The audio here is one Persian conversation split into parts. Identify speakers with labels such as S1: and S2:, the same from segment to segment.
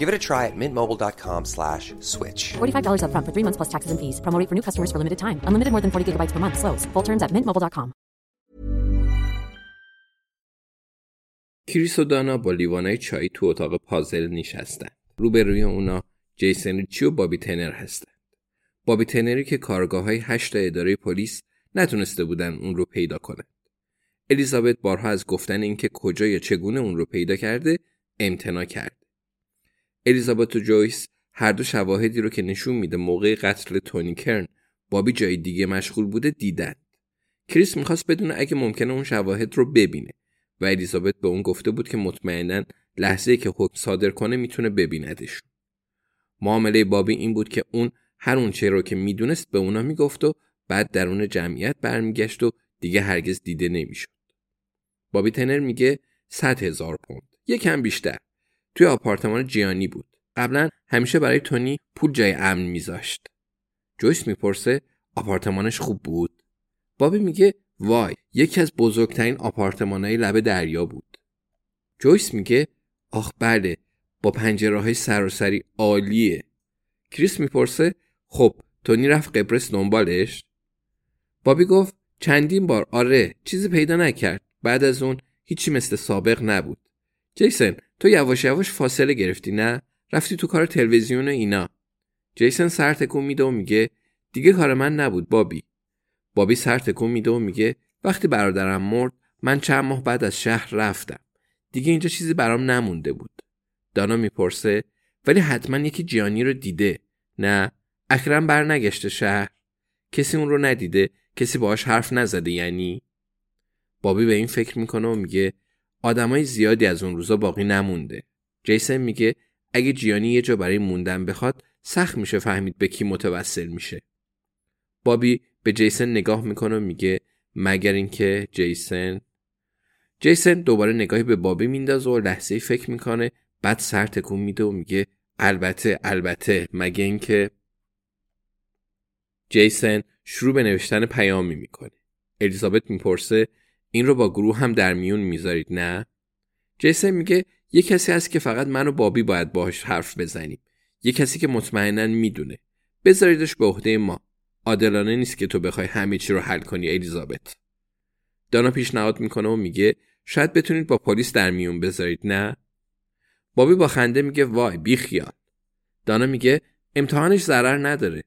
S1: Give it a try at mintmobile.com slash switch.
S2: $45 upfront for three months plus taxes and fees. Promo rate for new customers for limited time. Unlimited more than 40 gigabytes per month. Slows. Full terms at mintmobile.com.
S3: کریس و دانا با لیوانای چای تو اتاق پازل نشستن. روبروی اونا جیسن ریچی و بابی تنر هستند. بابی تنری که کارگاه های هشت اداره پلیس نتونسته بودن اون رو پیدا کنند. الیزابت بارها از گفتن اینکه کجا یا چگونه اون رو پیدا کرده امتنا کرد. الیزابت و جویس هر دو شواهدی رو که نشون میده موقع قتل تونی کرن بابی جای دیگه مشغول بوده دیدن. کریس می‌خواست بدونه اگه ممکنه اون شواهد رو ببینه و الیزابت به اون گفته بود که مطمئنا لحظه که حکم صادر کنه می‌تونه ببیندش. معامله بابی این بود که اون هر اون چه رو که می‌دونست به اونا می‌گفت و بعد درون جمعیت برمیگشت و دیگه هرگز دیده نمی‌شد. بابی تنر میگه 100 هزار پوند یکم بیشتر توی آپارتمان جیانی بود. قبلا همیشه برای تونی پول جای امن میذاشت. جویس می‌پرسه آپارتمانش خوب بود؟ بابی میگه وای یکی از بزرگترین آپارتمانهای لب دریا بود. جویس میگه آخ بله با پنجره های سراسری عالیه. کریس می‌پرسه خب تونی رفت قبرس دنبالش؟ بابی گفت چندین بار آره چیزی پیدا نکرد. بعد از اون هیچی مثل سابق نبود. جیسن تو یواش یواش فاصله گرفتی نه؟ رفتی تو کار تلویزیون و اینا. جیسن سر تکون میده و میگه دیگه کار من نبود بابی. بابی سر تکون میده و میگه وقتی برادرم مرد من چند ماه بعد از شهر رفتم. دیگه اینجا چیزی برام نمونده بود. دانا می‌پرسه ولی حتما یکی جیانی رو دیده. نه اکرم برنگشته شهر. کسی اون رو ندیده کسی باهاش حرف نزده یعنی؟ بابی به این فکر می‌کنه و میگه آدمای زیادی از اون روزا باقی نمونده. جیسن میگه اگه جیانی یه جا برای موندن بخواد سخت میشه فهمید به کی متوسل میشه. بابی به جیسن نگاه می‌کنه و میگه مگر اینکه جیسن؟ جیسن دوباره نگاهی به بابی میندازه و لحظه فکر می‌کنه بعد سر تکون میده و میگه البته البته مگه اینکه؟ جیسن شروع به نوشتن پیامی می‌کنه. الیزابت می‌پرسه این رو با گروه هم در میون می‌ذارید نه؟ جیسن میگه یه کسی هست که فقط من و بابی باید باهاش حرف بزنیم. یه کسی که مطمئنا می‌دونه. بذاریدش به عهده ما. عادلانه نیست که تو بخوای همه چی رو حل کنی الیزابت. دانا پیشنهاد می‌کنه و میگه شاید بتونید با پلیس در میون بذارید نه؟ بابی با خنده میگه وای بیخیال دانا میگه امتحانش ضرر نداره.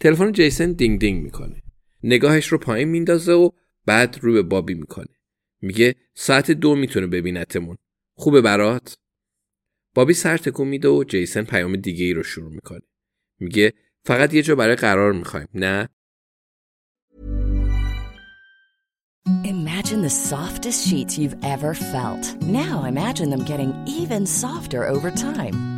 S3: تلفن جیسن دینگ دینگ می‌کنه. نگاهش رو پایین میندازه و بعد رو به بابی می‌کنه. میگه ساعت دو می‌تونه ببینتمون. خوبه برات؟ بابی سر تکون میده و جیسن پیام دیگه ای رو شروع می‌کنه. میگه فقط یه جا برای قرار می‌خوایم نه؟
S4: Imagine the softest sheets you've ever felt. Now imagine them getting even softer over time.